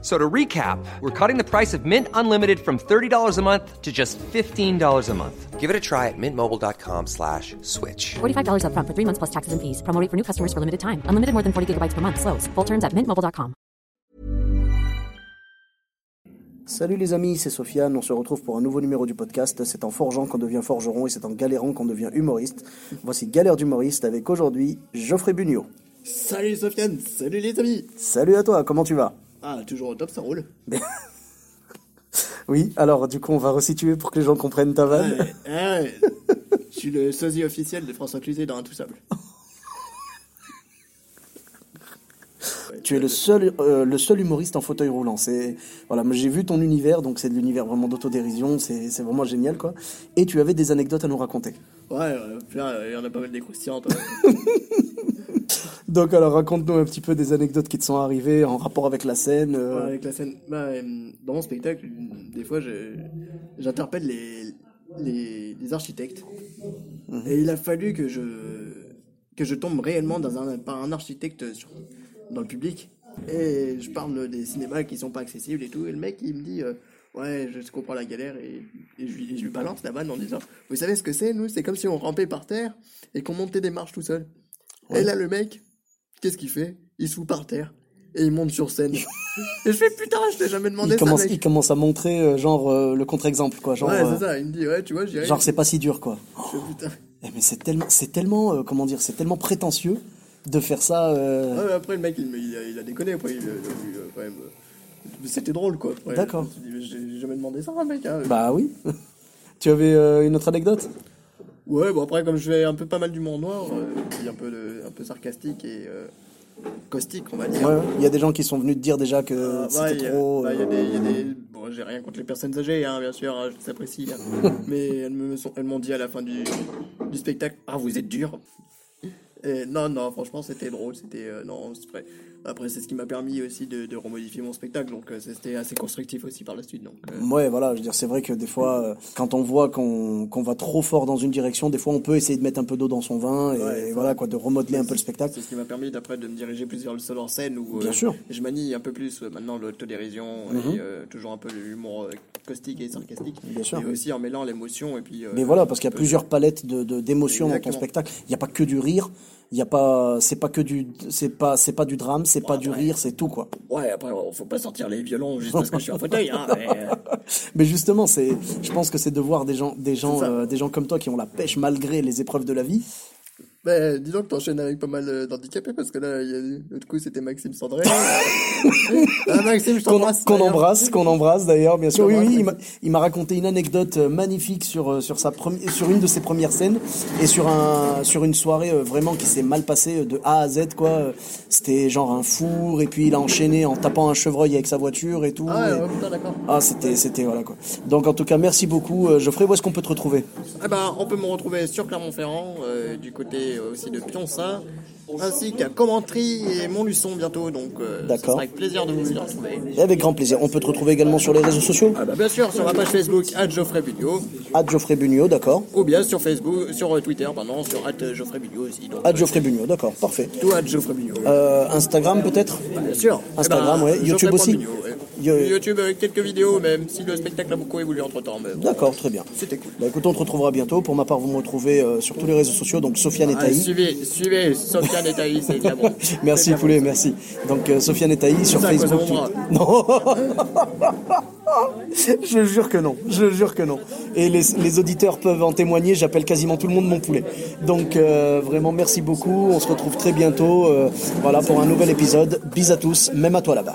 So to recap, we're cutting the price of Mint Unlimited from $30 a month to just $15 a month. Give it a try at mintmobile.com slash switch. $45 upfront for three months plus taxes and fees. Promo rate for new customers for limited time. Unlimited more than 40 gigabytes per month. Slows. Full terms at mintmobile.com. Salut les amis, c'est Sofiane. On se retrouve pour un nouveau numéro du podcast. C'est en forgeant qu'on devient forgeron et c'est en galérant qu'on devient humoriste. Voici Galère d'humoriste avec aujourd'hui Geoffrey Bugnot. Salut Sofiane, salut les amis Salut à toi, comment tu vas? Ah, toujours au top, ça roule. Oui, alors du coup on va resituer pour que les gens comprennent ta vanne. Ouais, ouais. Je suis le sosie officiel de François Cluzet dans Un Tout Sable. Tu es le seul, euh, le seul humoriste en fauteuil roulant. C'est voilà, j'ai vu ton univers, donc c'est de l'univers vraiment d'autodérision. C'est vraiment génial quoi. Et tu avais des anecdotes à nous raconter. Ouais, ouais, il y en a pas mal des croustillantes. Donc alors raconte-nous un petit peu des anecdotes qui te sont arrivées en rapport avec la scène. euh. Ouais, avec la scène. Bah, euh, dans mon spectacle, des fois, j'interpelle les, les, les architectes. Et il a fallu que je, que je tombe réellement dans un, par un architecte sur- dans le public. Et je parle des cinémas qui sont pas accessibles et tout. Et le mec, il me dit euh, Ouais, je comprends la galère. Et, et je, lui, et je lui balance la vanne en disant Vous savez ce que c'est, nous? C'est comme si on rampait par terre et qu'on montait des marches tout seul. Et là, le mec, qu'est-ce qu'il fait? Il se fout par terre et il monte sur scène. et je fais Putain, je t'ai jamais demandé il, ça, commence, mec. il commence à montrer euh, genre euh, le contre-exemple quoi. Genre, Ouais, euh, c'est ça. Il me dit Ouais, tu vois, genre c'est pas si dur quoi. Je fais, Putain. Eh, mais c'est tellement, c'est tellement, euh, comment dire, c'est tellement prétentieux de faire ça. euh, Ouais, après, le mec, il, il, a, il a déconné. Après, il, quand même. euh, C'était drôle, quoi. D'accord. J'ai jamais demandé ça, mec. hein. Bah oui. tu avais euh, une autre anecdote? Ouais, bon, après, comme je fais un peu pas mal d'humour noir, euh, un peu, un peu sarcastique et euh, caustique, on va dire. Ouais, il y a des gens qui sont venus te dire déjà que Euh, c'était ouais, trop. bah, y a des, il y a des- Bon, j'ai rien contre les personnes âgées, hein, bien sûr, hein, je s'apprécie. hein. mais elles me sont, elles m'ont dit à la fin du, du spectacle, ah, vous êtes dur. Et non, non, franchement, c'était drôle, c'était euh, non, vrai. Après, c'est ce qui m'a permis aussi de, de remodifier mon spectacle, donc euh, c'était assez constructif aussi par la suite. Donc, euh, Ouais, voilà, je veux dire, c'est vrai que des fois, quand on voit qu'on va trop fort dans une direction, des fois on peut essayer de mettre un peu d'eau dans son vin et, Ouais, voilà, quoi, de remodeler un peu le spectacle. C'est ce qui m'a permis d'après de me diriger plus vers le seul en scène où Bien sûr. je manie un peu plus maintenant l'autodérision Mhm. et euh, toujours un peu l'humour caustique et sarcastique. Bien sûr. Et aussi en mêlant l'émotion et puis. Mais voilà, parce qu'il y a plusieurs palettes de de- d'émotions dans ton spectacle. Il n'y a pas que du rire. Il y a pas, c'est pas que du, c'est pas, c'est pas du drame, c'est pas du ouais. rire, c'est tout quoi. Ouais, après, faut pas sortir les violons juste parce que je suis en fauteuil. Hein, mais, euh, Mais justement, c'est, je pense que c'est de voir des gens, des gens, euh, des gens comme toi qui ont la pêche malgré les épreuves de la vie. Bah, disons que t'enchaînes avec pas mal euh, d'handicapés parce que là, l'autre coup, c'était Maxime Sandré. ah, Maxime, je qu'on t'embrasse. qu'on embrasse, qu'on embrasse d'ailleurs, bien sûr. Oui, oui, il m'a- raconté une anecdote euh, magnifique sur euh, sur sa première, sur une de ses premières scènes et sur un sur une soirée vraiment qui s'est mal passée de A à Z quoi. C'était genre un four et puis il a enchaîné en tapant un chevreuil avec sa voiture et tout. Ah, et- ouais, d'accord. Ah, c'était c'était voilà quoi. Donc en tout cas, merci beaucoup, Geoffrey. Où est-ce qu'on peut te retrouver? Eh ben, on peut me retrouver sur Clermont-Ferrand, euh, du côté euh, aussi de Pionça, ainsi qu'à Commentry et Montluçon bientôt. Donc, euh, ça D'accord. sera avec plaisir de vous y retrouver. Et avec grand plaisir. On peut te retrouver également sur les réseaux sociaux. Ah bah, bien sûr, sur ma page Facebook, Geoffrey Bugnot, À Geoffrey Bugnot, d'accord. ou bien sur Facebook, sur euh, Twitter, pardon, sur Geoffrey Bugnot aussi. Donc, À Geoffrey Bugnot, d'accord, parfait. Tout Geoffrey Bugnot. Euh, Instagram peut-être Bien sûr. Instagram, Eh ouais. Geoffrey YouTube aussi ouais. YouTube avec quelques vidéos, même si le spectacle a beaucoup évolué entre temps. D'accord, très bien. C'était cool. Bah écoute, on te retrouvera bientôt. Pour ma part, vous me retrouvez euh, sur tous les réseaux sociaux, donc Sofiane et Ah, Taï. suivez, suivez Sofiane et Thaïs, c'est bien bon. Merci poulet, merci. Donc euh, Sofiane et Taï sur Ça, Facebook. Non. je jure que non. Je jure que non. Et les, les auditeurs peuvent en témoigner. J'appelle quasiment tout le monde mon poulet. Donc euh, vraiment merci beaucoup. On se retrouve très bientôt. euh, voilà pour un nouvel épisode. Bis à tous, même à toi là-bas.